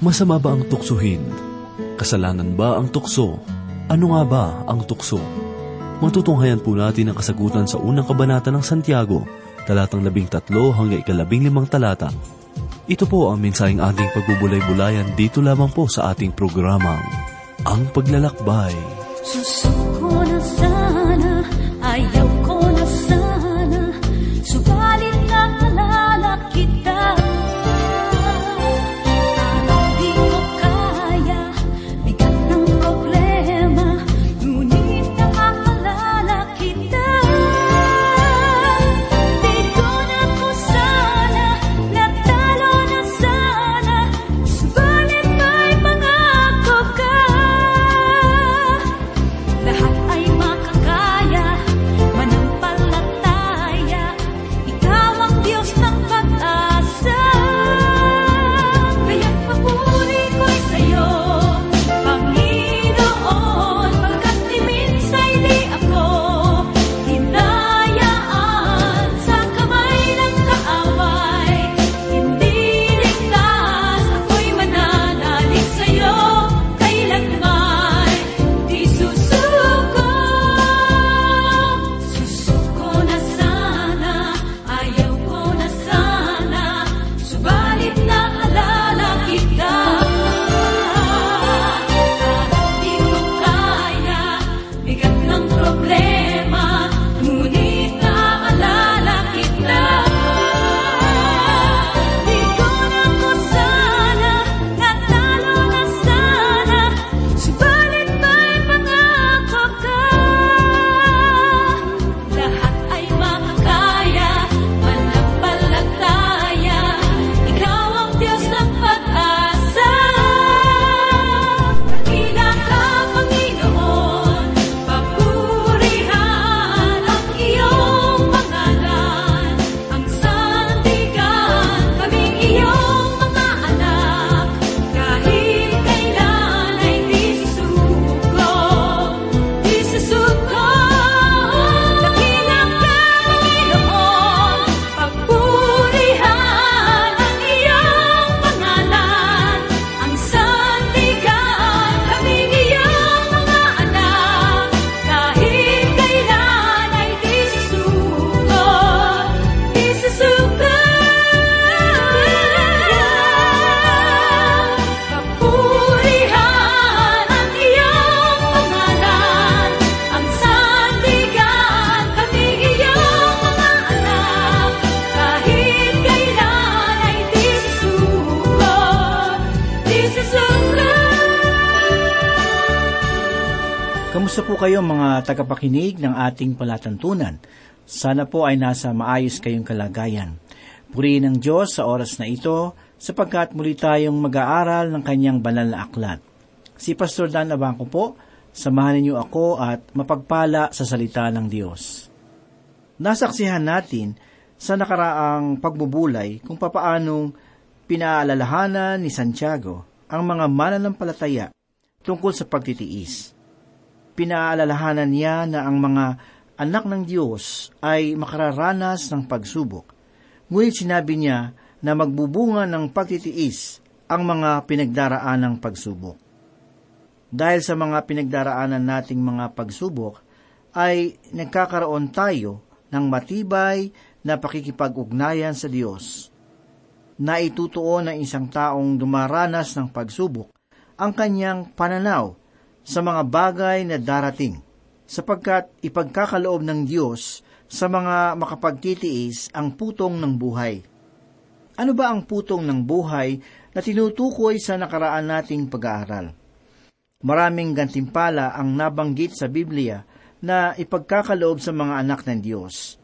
Masama ba ang tuksohin? Kasalanan ba ang tukso? Ano nga ba ang tukso? Matutunghayan po natin ang kasagutan sa unang kabanata ng Santiago, talatang labing tatlo hanggang ikalabing limang talata. Ito po ang mensaheng ating pagbubulay-bulayan dito lamang po sa ating programang, Ang Paglalakbay. Susuko kayo mga tagapakinig ng ating palatantunan? Sana po ay nasa maayos kayong kalagayan. Purihin ng Diyos sa oras na ito sapagkat muli tayong mag-aaral ng kanyang banal na aklat. Si Pastor Dan Abangco po, samahan niyo ako at mapagpala sa salita ng Diyos. Nasaksihan natin sa nakaraang pagbubulay kung papaanong pinaalalahanan ni Santiago ang mga mananampalataya tungkol sa pagtitiis pinaalalahanan niya na ang mga anak ng Diyos ay makararanas ng pagsubok. Ngunit sinabi niya na magbubunga ng pagtitiis ang mga pinagdaraan ng pagsubok. Dahil sa mga pinagdaraanan nating mga pagsubok, ay nagkakaroon tayo ng matibay na pakikipag-ugnayan sa Diyos. Naitutuon ng isang taong dumaranas ng pagsubok ang kanyang pananaw sa mga bagay na darating, sapagkat ipagkakaloob ng Diyos sa mga makapagtitiis ang putong ng buhay. Ano ba ang putong ng buhay na tinutukoy sa nakaraan nating pag-aaral? Maraming gantimpala ang nabanggit sa Biblia na ipagkakaloob sa mga anak ng Diyos.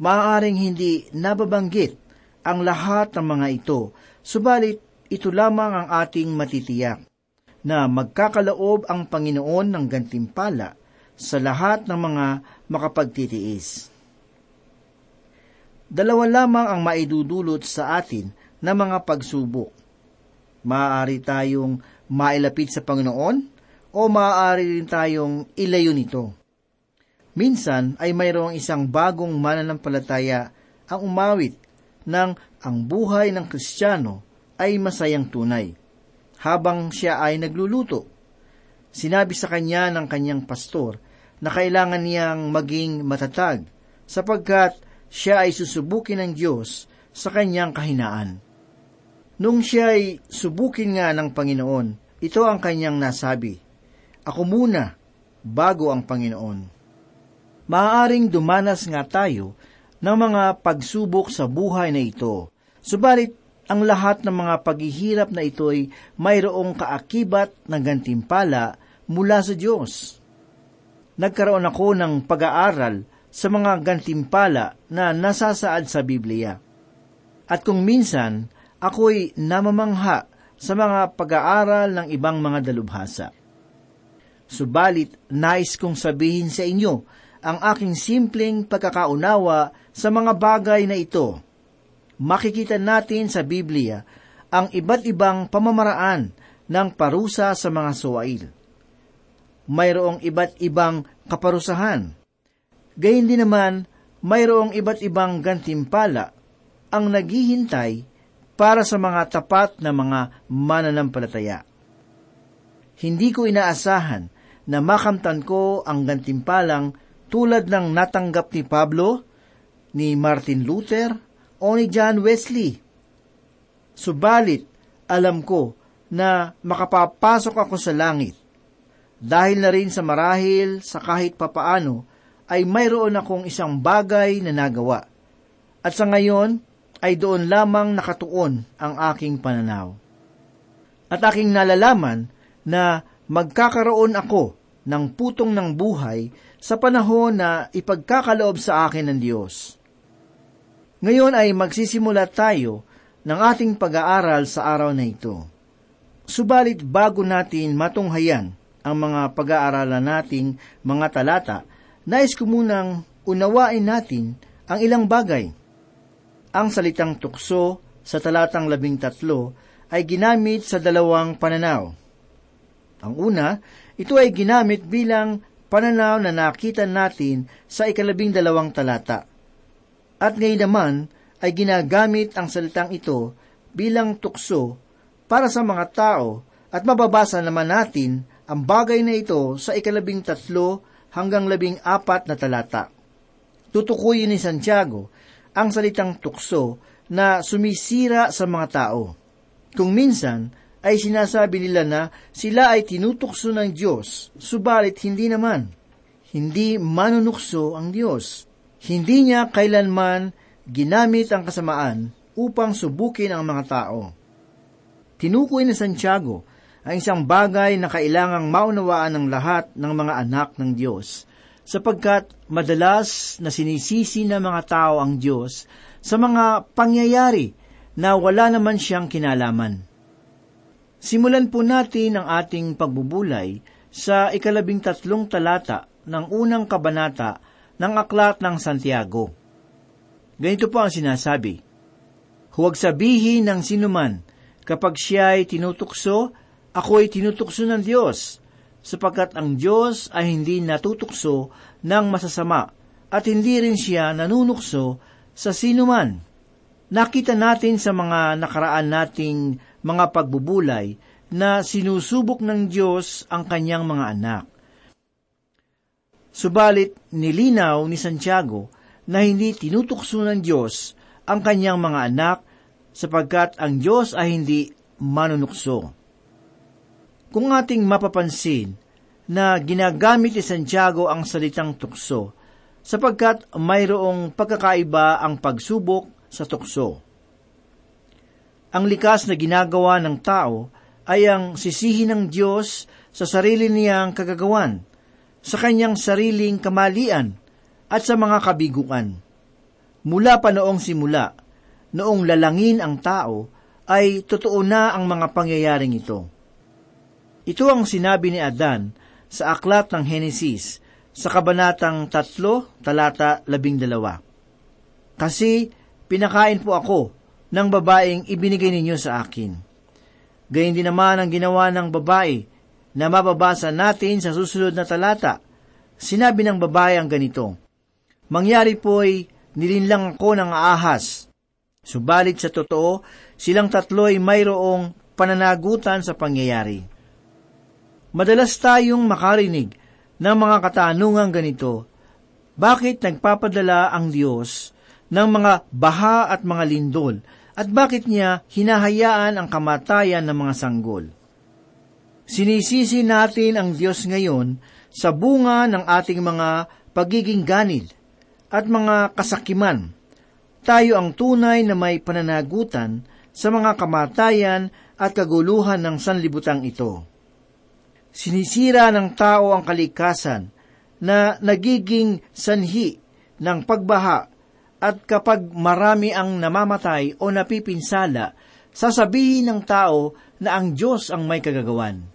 Maaaring hindi nababanggit ang lahat ng mga ito, subalit ito lamang ang ating matitiyak na magkakaloob ang Panginoon ng gantimpala sa lahat ng mga makapagtitiis. Dalawa lamang ang maidudulot sa atin na mga pagsubok. Maaari tayong mailapit sa Panginoon o maaari rin tayong ilayo nito. Minsan ay mayroong isang bagong mananampalataya ang umawit ng ang buhay ng Kristiyano ay masayang tunay. Habang siya ay nagluluto. Sinabi sa kanya ng kanyang pastor na kailangan niyang maging matatag sapagkat siya ay susubukin ng Diyos sa kanyang kahinaan. Nung siya ay subukin nga ng Panginoon, ito ang kanyang nasabi, Ako muna, bago ang Panginoon. Maaaring dumanas nga tayo ng mga pagsubok sa buhay na ito, subalit ang lahat ng mga paghihirap na ito'y mayroong kaakibat ng gantimpala mula sa Diyos nagkaroon ako ng pag-aaral sa mga gantimpala na nasasaad sa Biblia. At kung minsan, ako'y namamangha sa mga pag-aaral ng ibang mga dalubhasa. Subalit, nais kong sabihin sa inyo ang aking simpleng pagkakaunawa sa mga bagay na ito. Makikita natin sa Biblia ang iba't ibang pamamaraan ng parusa sa mga suwail mayroong iba't ibang kaparusahan. Gayun din naman, mayroong iba't ibang gantimpala ang naghihintay para sa mga tapat na mga mananampalataya. Hindi ko inaasahan na makamtan ko ang gantimpalang tulad ng natanggap ni Pablo, ni Martin Luther, o ni John Wesley. Subalit, alam ko na makapapasok ako sa langit dahil na rin sa marahil sa kahit papaano, ay mayroon akong isang bagay na nagawa. At sa ngayon, ay doon lamang nakatuon ang aking pananaw. At aking nalalaman na magkakaroon ako ng putong ng buhay sa panahon na ipagkakaloob sa akin ng Diyos. Ngayon ay magsisimula tayo ng ating pag-aaral sa araw na ito. Subalit bago natin matunghayan ang mga pag-aaralan nating mga talata, nais ko munang unawain natin ang ilang bagay. Ang salitang tukso sa talatang labing tatlo ay ginamit sa dalawang pananaw. Ang una, ito ay ginamit bilang pananaw na nakita natin sa ikalabing dalawang talata. At ngayon naman ay ginagamit ang salitang ito bilang tukso para sa mga tao at mababasa naman natin ang bagay na ito sa ikalabing tatlo hanggang labing apat na talata. Tutukuyin ni Santiago ang salitang tukso na sumisira sa mga tao. Kung minsan ay sinasabi nila na sila ay tinutukso ng Diyos, subalit hindi naman. Hindi manunukso ang Diyos. Hindi niya kailanman ginamit ang kasamaan upang subukin ang mga tao. Tinukoy ni Santiago ang isang bagay na kailangang maunawaan ng lahat ng mga anak ng Diyos, sapagkat madalas na sinisisi ng mga tao ang Diyos sa mga pangyayari na wala naman siyang kinalaman. Simulan po natin ang ating pagbubulay sa ikalabing tatlong talata ng unang kabanata ng Aklat ng Santiago. Ganito po ang sinasabi, Huwag sabihin ng sinuman kapag siya ay tinutukso ako ay tinutukso ng Diyos, sapagkat ang Diyos ay hindi natutukso ng masasama at hindi rin siya nanunukso sa sinuman. Nakita natin sa mga nakaraan nating mga pagbubulay na sinusubok ng Diyos ang kanyang mga anak. Subalit, nilinaw ni Santiago na hindi tinutukso ng Diyos ang kanyang mga anak sapagkat ang Diyos ay hindi manunukso. Kung ating mapapansin na ginagamit ni Santiago ang salitang tukso, sapagkat mayroong pagkakaiba ang pagsubok sa tukso. Ang likas na ginagawa ng tao ay ang sisihin ng Diyos sa sarili niyang kagagawan, sa kanyang sariling kamalian at sa mga kabiguan. Mula pa noong simula, noong lalangin ang tao, ay totoo na ang mga pangyayaring ito. Ito ang sinabi ni Adan sa aklat ng Henesis sa kabanatang 3, talata 12. Kasi pinakain po ako ng babaeng ibinigay ninyo sa akin. Gayun din naman ang ginawa ng babae na mababasa natin sa susunod na talata. Sinabi ng babae ang ganito, Mangyari po'y nilinlang ako ng ahas. Subalit sa totoo, silang tatlo ay mayroong pananagutan sa pangyayari. Madalas tayong makarinig ng mga katanungang ganito, bakit nagpapadala ang Diyos ng mga baha at mga lindol at bakit niya hinahayaan ang kamatayan ng mga sanggol? Sinisisi natin ang Diyos ngayon sa bunga ng ating mga pagiging ganid at mga kasakiman. Tayo ang tunay na may pananagutan sa mga kamatayan at kaguluhan ng sanlibutang ito. Sinisira ng tao ang kalikasan na nagiging sanhi ng pagbaha at kapag marami ang namamatay o napipinsala, sasabihin ng tao na ang Diyos ang may kagagawan.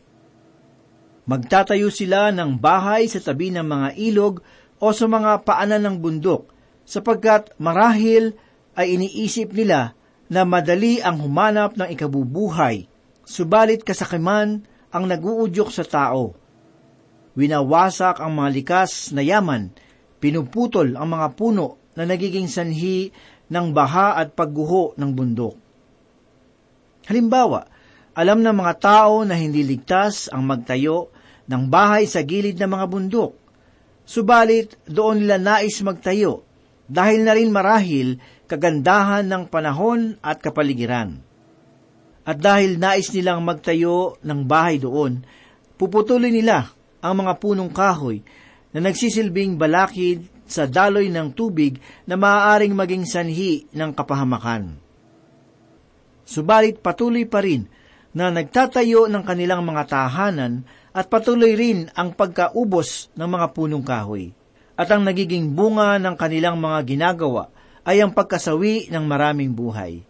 Magtatayo sila ng bahay sa tabi ng mga ilog o sa mga paanan ng bundok, sapagkat marahil ay iniisip nila na madali ang humanap ng ikabubuhay, subalit kasakiman ang naguudyok sa tao. Winawasak ang mga likas na yaman, pinuputol ang mga puno na nagiging sanhi ng baha at pagguho ng bundok. Halimbawa, alam ng mga tao na hindi ligtas ang magtayo ng bahay sa gilid ng mga bundok. Subalit doon nila nais magtayo dahil na rin marahil kagandahan ng panahon at kapaligiran. At dahil nais nilang magtayo ng bahay doon, puputulin nila ang mga punong kahoy na nagsisilbing balakid sa daloy ng tubig na maaaring maging sanhi ng kapahamakan. Subalit patuloy pa rin na nagtatayo ng kanilang mga tahanan at patuloy rin ang pagkaubos ng mga punong kahoy. At ang nagiging bunga ng kanilang mga ginagawa ay ang pagkasawi ng maraming buhay.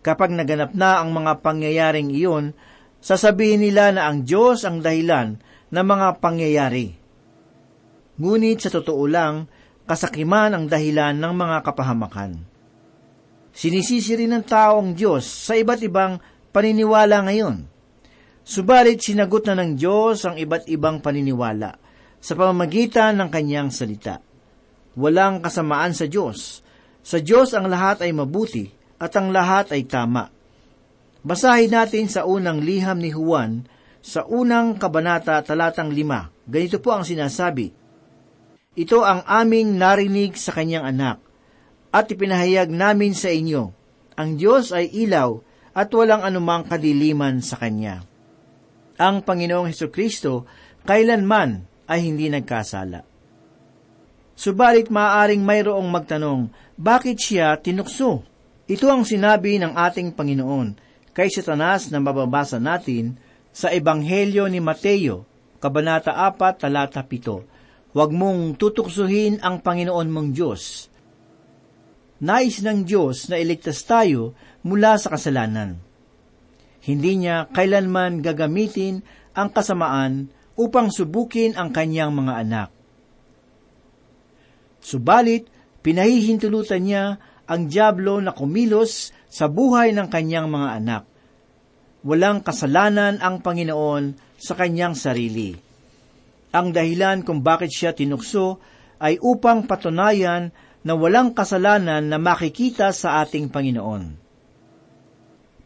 Kapag naganap na ang mga pangyayaring iyon, sasabihin nila na ang Diyos ang dahilan ng mga pangyayari. Ngunit sa totoo lang, kasakiman ang dahilan ng mga kapahamakan. Sinisisi rin ng tao ang Diyos sa iba't ibang paniniwala ngayon. Subalit sinagot na ng Diyos ang iba't ibang paniniwala sa pamamagitan ng kanyang salita. Walang kasamaan sa Diyos. Sa Diyos ang lahat ay mabuti at ang lahat ay tama. Basahin natin sa unang liham ni Juan, sa unang kabanata talatang lima. Ganito po ang sinasabi, Ito ang aming narinig sa kanyang anak, at ipinahayag namin sa inyo, ang Diyos ay ilaw at walang anumang kadiliman sa kanya ang Panginoong Heso Kristo kailanman ay hindi nagkasala. Subalit maaaring mayroong magtanong, bakit siya tinukso? Ito ang sinabi ng ating Panginoon kay Satanas na mababasa natin sa Ebanghelyo ni Mateo, Kabanata 4, Talata 7. Huwag mong tutuksuhin ang Panginoon mong Diyos. Nais ng Diyos na iligtas tayo mula sa kasalanan hindi niya kailanman gagamitin ang kasamaan upang subukin ang kanyang mga anak. Subalit, pinahihintulutan niya ang Diablo na kumilos sa buhay ng kanyang mga anak. Walang kasalanan ang Panginoon sa kanyang sarili. Ang dahilan kung bakit siya tinukso ay upang patunayan na walang kasalanan na makikita sa ating Panginoon.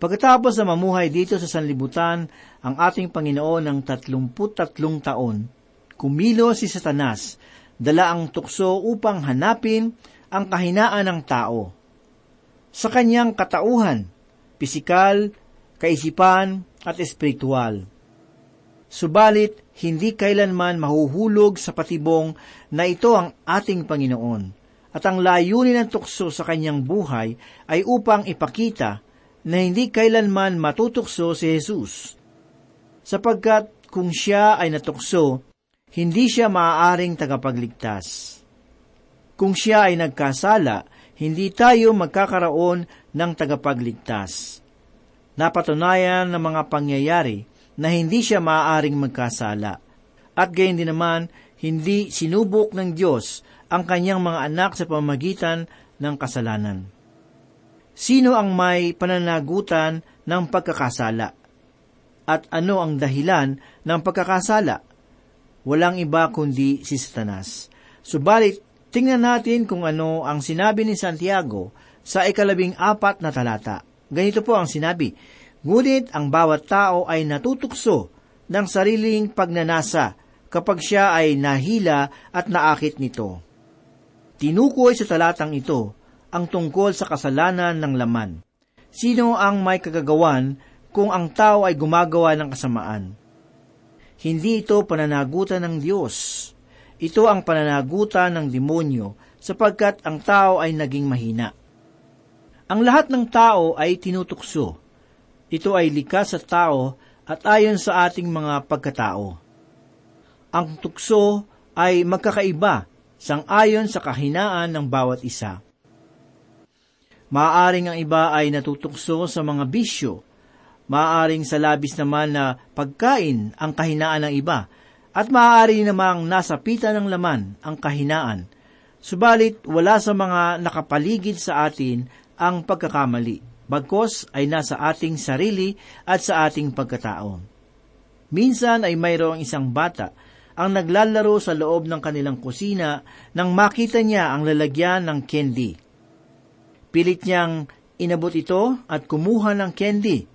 Pagkatapos na mamuhay dito sa sanlibutan ang ating Panginoon ng tatlumput tatlong taon, kumilo si Satanas, dala ang tukso upang hanapin ang kahinaan ng tao. Sa kanyang katauhan, pisikal, kaisipan at espiritual. Subalit, hindi kailanman mahuhulog sa patibong na ito ang ating Panginoon, at ang layunin ng tukso sa kanyang buhay ay upang ipakita na hindi kailanman matutukso si Jesus. Sapagkat kung siya ay natukso, hindi siya maaaring tagapagligtas. Kung siya ay nagkasala, hindi tayo magkakaroon ng tagapagligtas. Napatunayan ng mga pangyayari na hindi siya maaaring magkasala. At gayon din naman, hindi sinubok ng Diyos ang kanyang mga anak sa pamagitan ng kasalanan. Sino ang may pananagutan ng pagkakasala? At ano ang dahilan ng pagkakasala? Walang iba kundi si Satanas. Subalit, tingnan natin kung ano ang sinabi ni Santiago sa ikalabing apat na talata. Ganito po ang sinabi, Ngunit ang bawat tao ay natutukso ng sariling pagnanasa kapag siya ay nahila at naakit nito. Tinukoy sa talatang ito ang tungkol sa kasalanan ng laman. Sino ang may kagagawan kung ang tao ay gumagawa ng kasamaan? Hindi ito pananagutan ng Diyos. Ito ang pananagutan ng demonyo sapagkat ang tao ay naging mahina. Ang lahat ng tao ay tinutukso. Ito ay likas sa tao at ayon sa ating mga pagkatao. Ang tukso ay magkakaiba sang-ayon sa kahinaan ng bawat isa. Maaring ang iba ay natutukso sa mga bisyo, maaring sa labis naman na pagkain ang kahinaan ng iba, at maaari namang nasa pita ng laman ang kahinaan. Subalit wala sa mga nakapaligid sa atin ang pagkakamali, bagkos ay nasa ating sarili at sa ating pagkatao. Minsan ay mayroong isang bata ang naglalaro sa loob ng kanilang kusina nang makita niya ang lalagyan ng candy. Pilit niyang inabot ito at kumuha ng candy.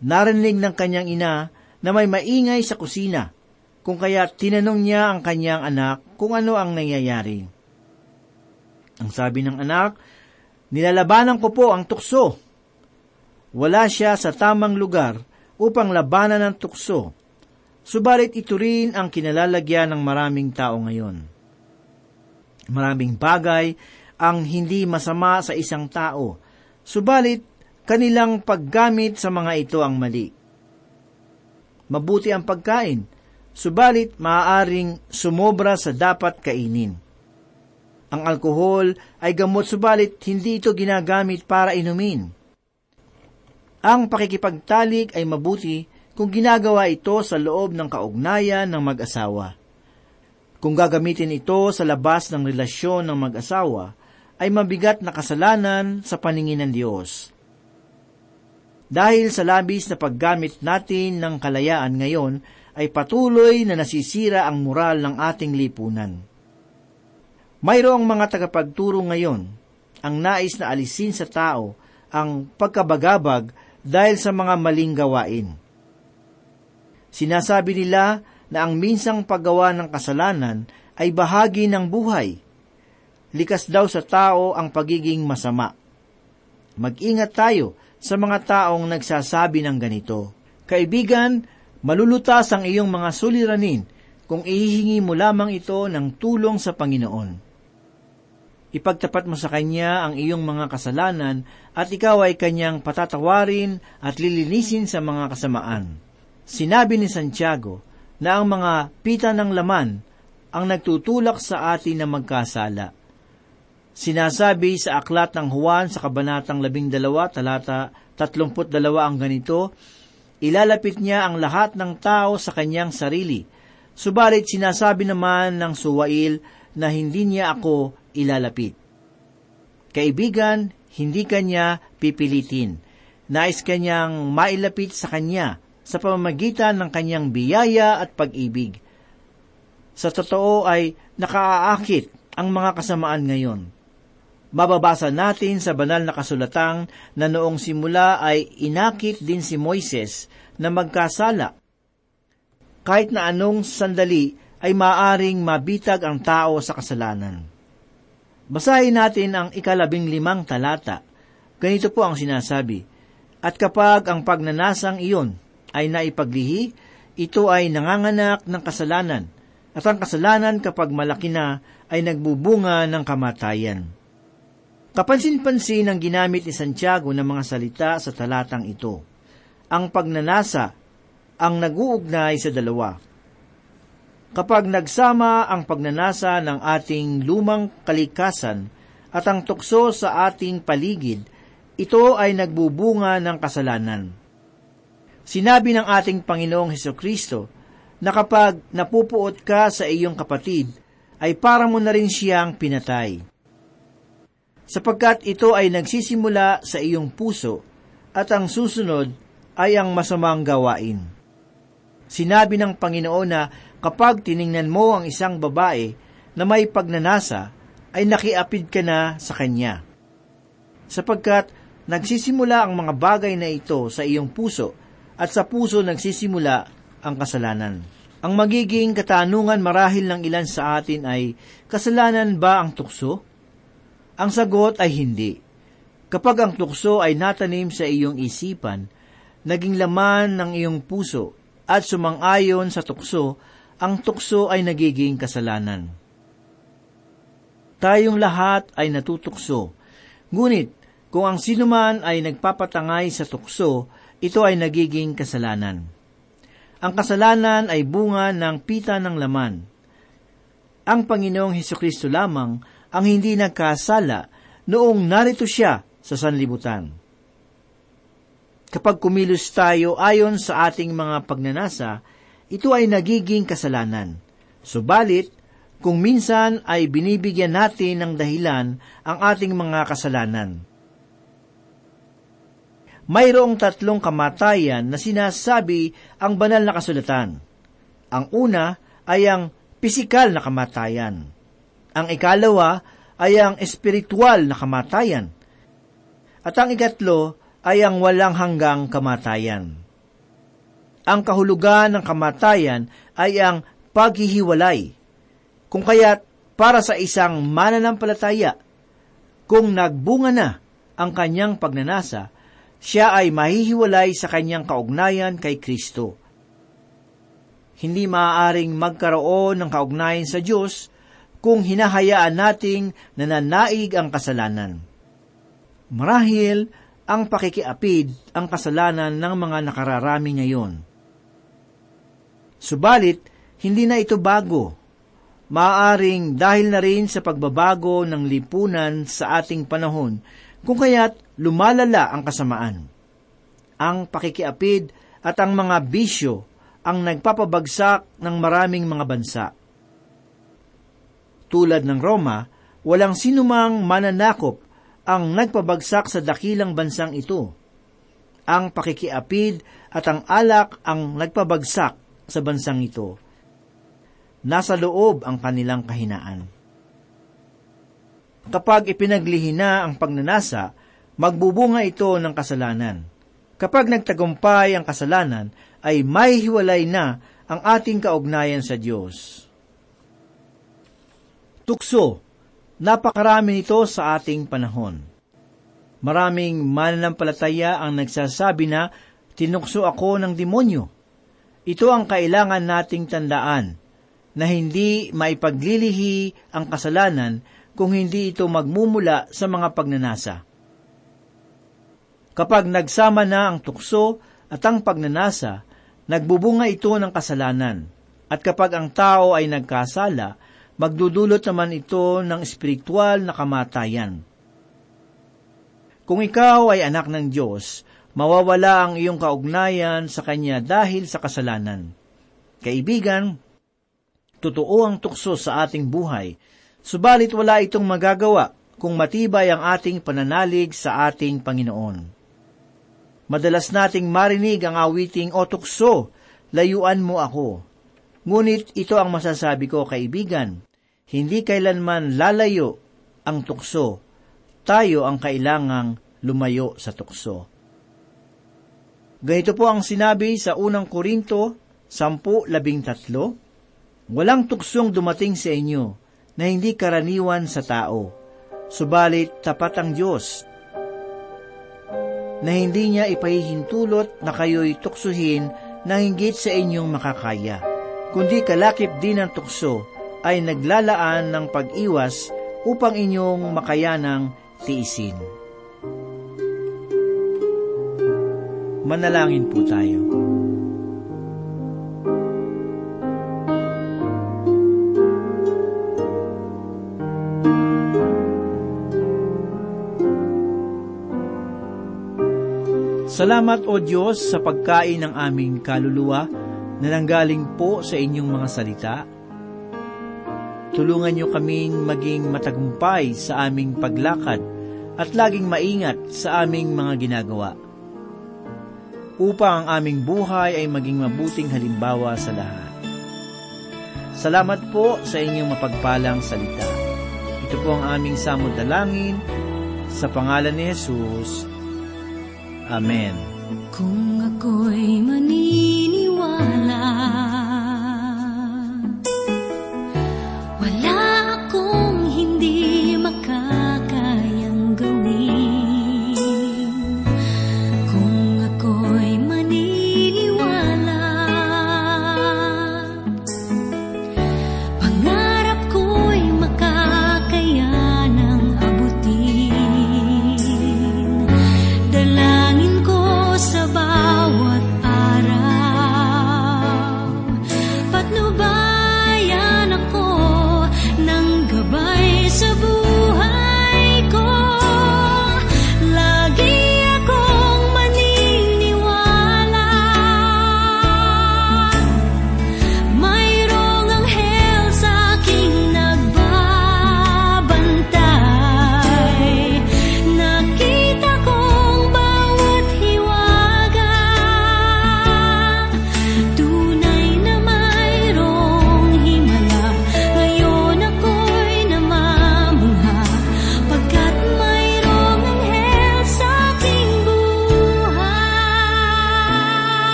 Narinig ng kanyang ina na may maingay sa kusina, kung kaya tinanong niya ang kanyang anak kung ano ang nangyayari. Ang sabi ng anak, nilalabanan ko po ang tukso. Wala siya sa tamang lugar upang labanan ng tukso Subalit ito rin ang kinalalagyan ng maraming tao ngayon. Maraming bagay ang hindi masama sa isang tao, subalit kanilang paggamit sa mga ito ang mali. Mabuti ang pagkain, subalit maaaring sumobra sa dapat kainin. Ang alkohol ay gamot subalit hindi ito ginagamit para inumin. Ang pakikipagtalik ay mabuti kung ginagawa ito sa loob ng kaugnayan ng mag-asawa. Kung gagamitin ito sa labas ng relasyon ng mag-asawa, ay mabigat na kasalanan sa paningin ng Diyos. Dahil sa labis na paggamit natin ng kalayaan ngayon, ay patuloy na nasisira ang moral ng ating lipunan. Mayroong mga tagapagturo ngayon ang nais na alisin sa tao ang pagkabagabag dahil sa mga maling gawain. Sinasabi nila na ang minsang paggawa ng kasalanan ay bahagi ng buhay. Likas daw sa tao ang pagiging masama. Mag-ingat tayo sa mga taong nagsasabi ng ganito. Kaibigan, malulutas ang iyong mga suliranin kung ihihingi mo lamang ito ng tulong sa Panginoon. Ipagtapat mo sa Kanya ang iyong mga kasalanan at ikaw ay Kanyang patatawarin at lilinisin sa mga kasamaan. Sinabi ni Santiago na ang mga pita ng laman ang nagtutulak sa atin na magkasala. Sinasabi sa aklat ng Juan sa Kabanatang 12, talata 32 ang ganito, Ilalapit niya ang lahat ng tao sa kanyang sarili, subalit sinasabi naman ng suwail na hindi niya ako ilalapit. Kaibigan, hindi kanya pipilitin. Nais kanyang mailapit sa kanya sa pamamagitan ng kanyang biyaya at pag-ibig. Sa totoo ay nakaaakit ang mga kasamaan ngayon. Mababasa natin sa banal na kasulatang na noong simula ay inakit din si Moises na magkasala. Kahit na anong sandali ay maaring mabitag ang tao sa kasalanan. Basahin natin ang ikalabing limang talata. Ganito po ang sinasabi, At kapag ang pagnanasang iyon ay naipaglihi, ito ay nanganganak ng kasalanan, at ang kasalanan kapag malaki na ay nagbubunga ng kamatayan. Kapansin-pansin ang ginamit ni Santiago ng mga salita sa talatang ito. Ang pagnanasa ang naguugnay sa dalawa. Kapag nagsama ang pagnanasa ng ating lumang kalikasan at ang tukso sa ating paligid, ito ay nagbubunga ng kasalanan. Sinabi ng ating Panginoong Heso Kristo na kapag napupuot ka sa iyong kapatid, ay para mo na rin siyang pinatay. Sapagkat ito ay nagsisimula sa iyong puso at ang susunod ay ang masamang gawain. Sinabi ng Panginoon na kapag tiningnan mo ang isang babae na may pagnanasa, ay nakiapid ka na sa kanya. Sapagkat nagsisimula ang mga bagay na ito sa iyong puso at sa puso nagsisimula ang kasalanan. Ang magiging katanungan marahil ng ilan sa atin ay, kasalanan ba ang tukso? Ang sagot ay hindi. Kapag ang tukso ay natanim sa iyong isipan, naging laman ng iyong puso at sumang-ayon sa tukso, ang tukso ay nagiging kasalanan. Tayong lahat ay natutukso. Ngunit, kung ang sinuman ay nagpapatangay sa tukso, ito ay nagiging kasalanan. Ang kasalanan ay bunga ng pita ng laman. Ang Panginoong Heso Kristo lamang ang hindi nagkasala noong narito siya sa sanlibutan. Kapag kumilos tayo ayon sa ating mga pagnanasa, ito ay nagiging kasalanan. Subalit, kung minsan ay binibigyan natin ng dahilan ang ating mga kasalanan. Mayroong tatlong kamatayan na sinasabi ang banal na kasulatan. Ang una ay ang pisikal na kamatayan. Ang ikalawa ay ang espiritual na kamatayan. At ang ikatlo ay ang walang hanggang kamatayan. Ang kahulugan ng kamatayan ay ang paghihiwalay kung kaya't para sa isang mananampalataya, kung nagbunga na ang kanyang pagnanasa, siya ay mahihiwalay sa kanyang kaugnayan kay Kristo. Hindi maaaring magkaroon ng kaugnayan sa Diyos kung hinahayaan nating nananaig ang kasalanan. Marahil, ang pakikiapid ang kasalanan ng mga nakararami ngayon. Subalit, hindi na ito bago Maaring dahil na rin sa pagbabago ng lipunan sa ating panahon, kung kaya't lumalala ang kasamaan. Ang pakikiapid at ang mga bisyo ang nagpapabagsak ng maraming mga bansa. Tulad ng Roma, walang sinumang mananakop ang nagpabagsak sa dakilang bansang ito. Ang pakikiapid at ang alak ang nagpabagsak sa bansang ito nasa loob ang kanilang kahinaan. Kapag ipinaglihi na ang pagnanasa, magbubunga ito ng kasalanan. Kapag nagtagumpay ang kasalanan, ay mahihiwalay na ang ating kaugnayan sa Diyos. Tukso, napakarami nito sa ating panahon. Maraming mananampalataya ang nagsasabi na, tinukso ako ng demonyo. Ito ang kailangan nating tandaan na hindi maipaglilihi ang kasalanan kung hindi ito magmumula sa mga pagnanasa. Kapag nagsama na ang tukso at ang pagnanasa, nagbubunga ito ng kasalanan. At kapag ang tao ay nagkasala, magdudulot naman ito ng espiritual na kamatayan. Kung ikaw ay anak ng Diyos, mawawala ang iyong kaugnayan sa Kanya dahil sa kasalanan. Kaibigan, Totoo ang tukso sa ating buhay, subalit wala itong magagawa kung matibay ang ating pananalig sa ating Panginoon. Madalas nating marinig ang awiting o tukso, layuan mo ako. Ngunit ito ang masasabi ko, kaibigan, hindi kailanman lalayo ang tukso, tayo ang kailangang lumayo sa tukso. Ganito po ang sinabi sa unang Korinto, 10.13, Walang tuksong dumating sa inyo na hindi karaniwan sa tao, subalit tapat ang Diyos na hindi niya ipahihintulot na kayo'y tuksuhin na hinggit sa inyong makakaya, kundi kalakip din ng tukso ay naglalaan ng pag-iwas upang inyong makayanang tiisin. Manalangin po tayo. Salamat o Diyos sa pagkain ng aming kaluluwa na nanggaling po sa inyong mga salita. Tulungan niyo kaming maging matagumpay sa aming paglakad at laging maingat sa aming mga ginagawa. Upang ang aming buhay ay maging mabuting halimbawa sa lahat. Salamat po sa inyong mapagpalang salita. Ito po ang aming samod dalangin sa pangalan ni Jesus. Amen. Kung ako'y maniniwala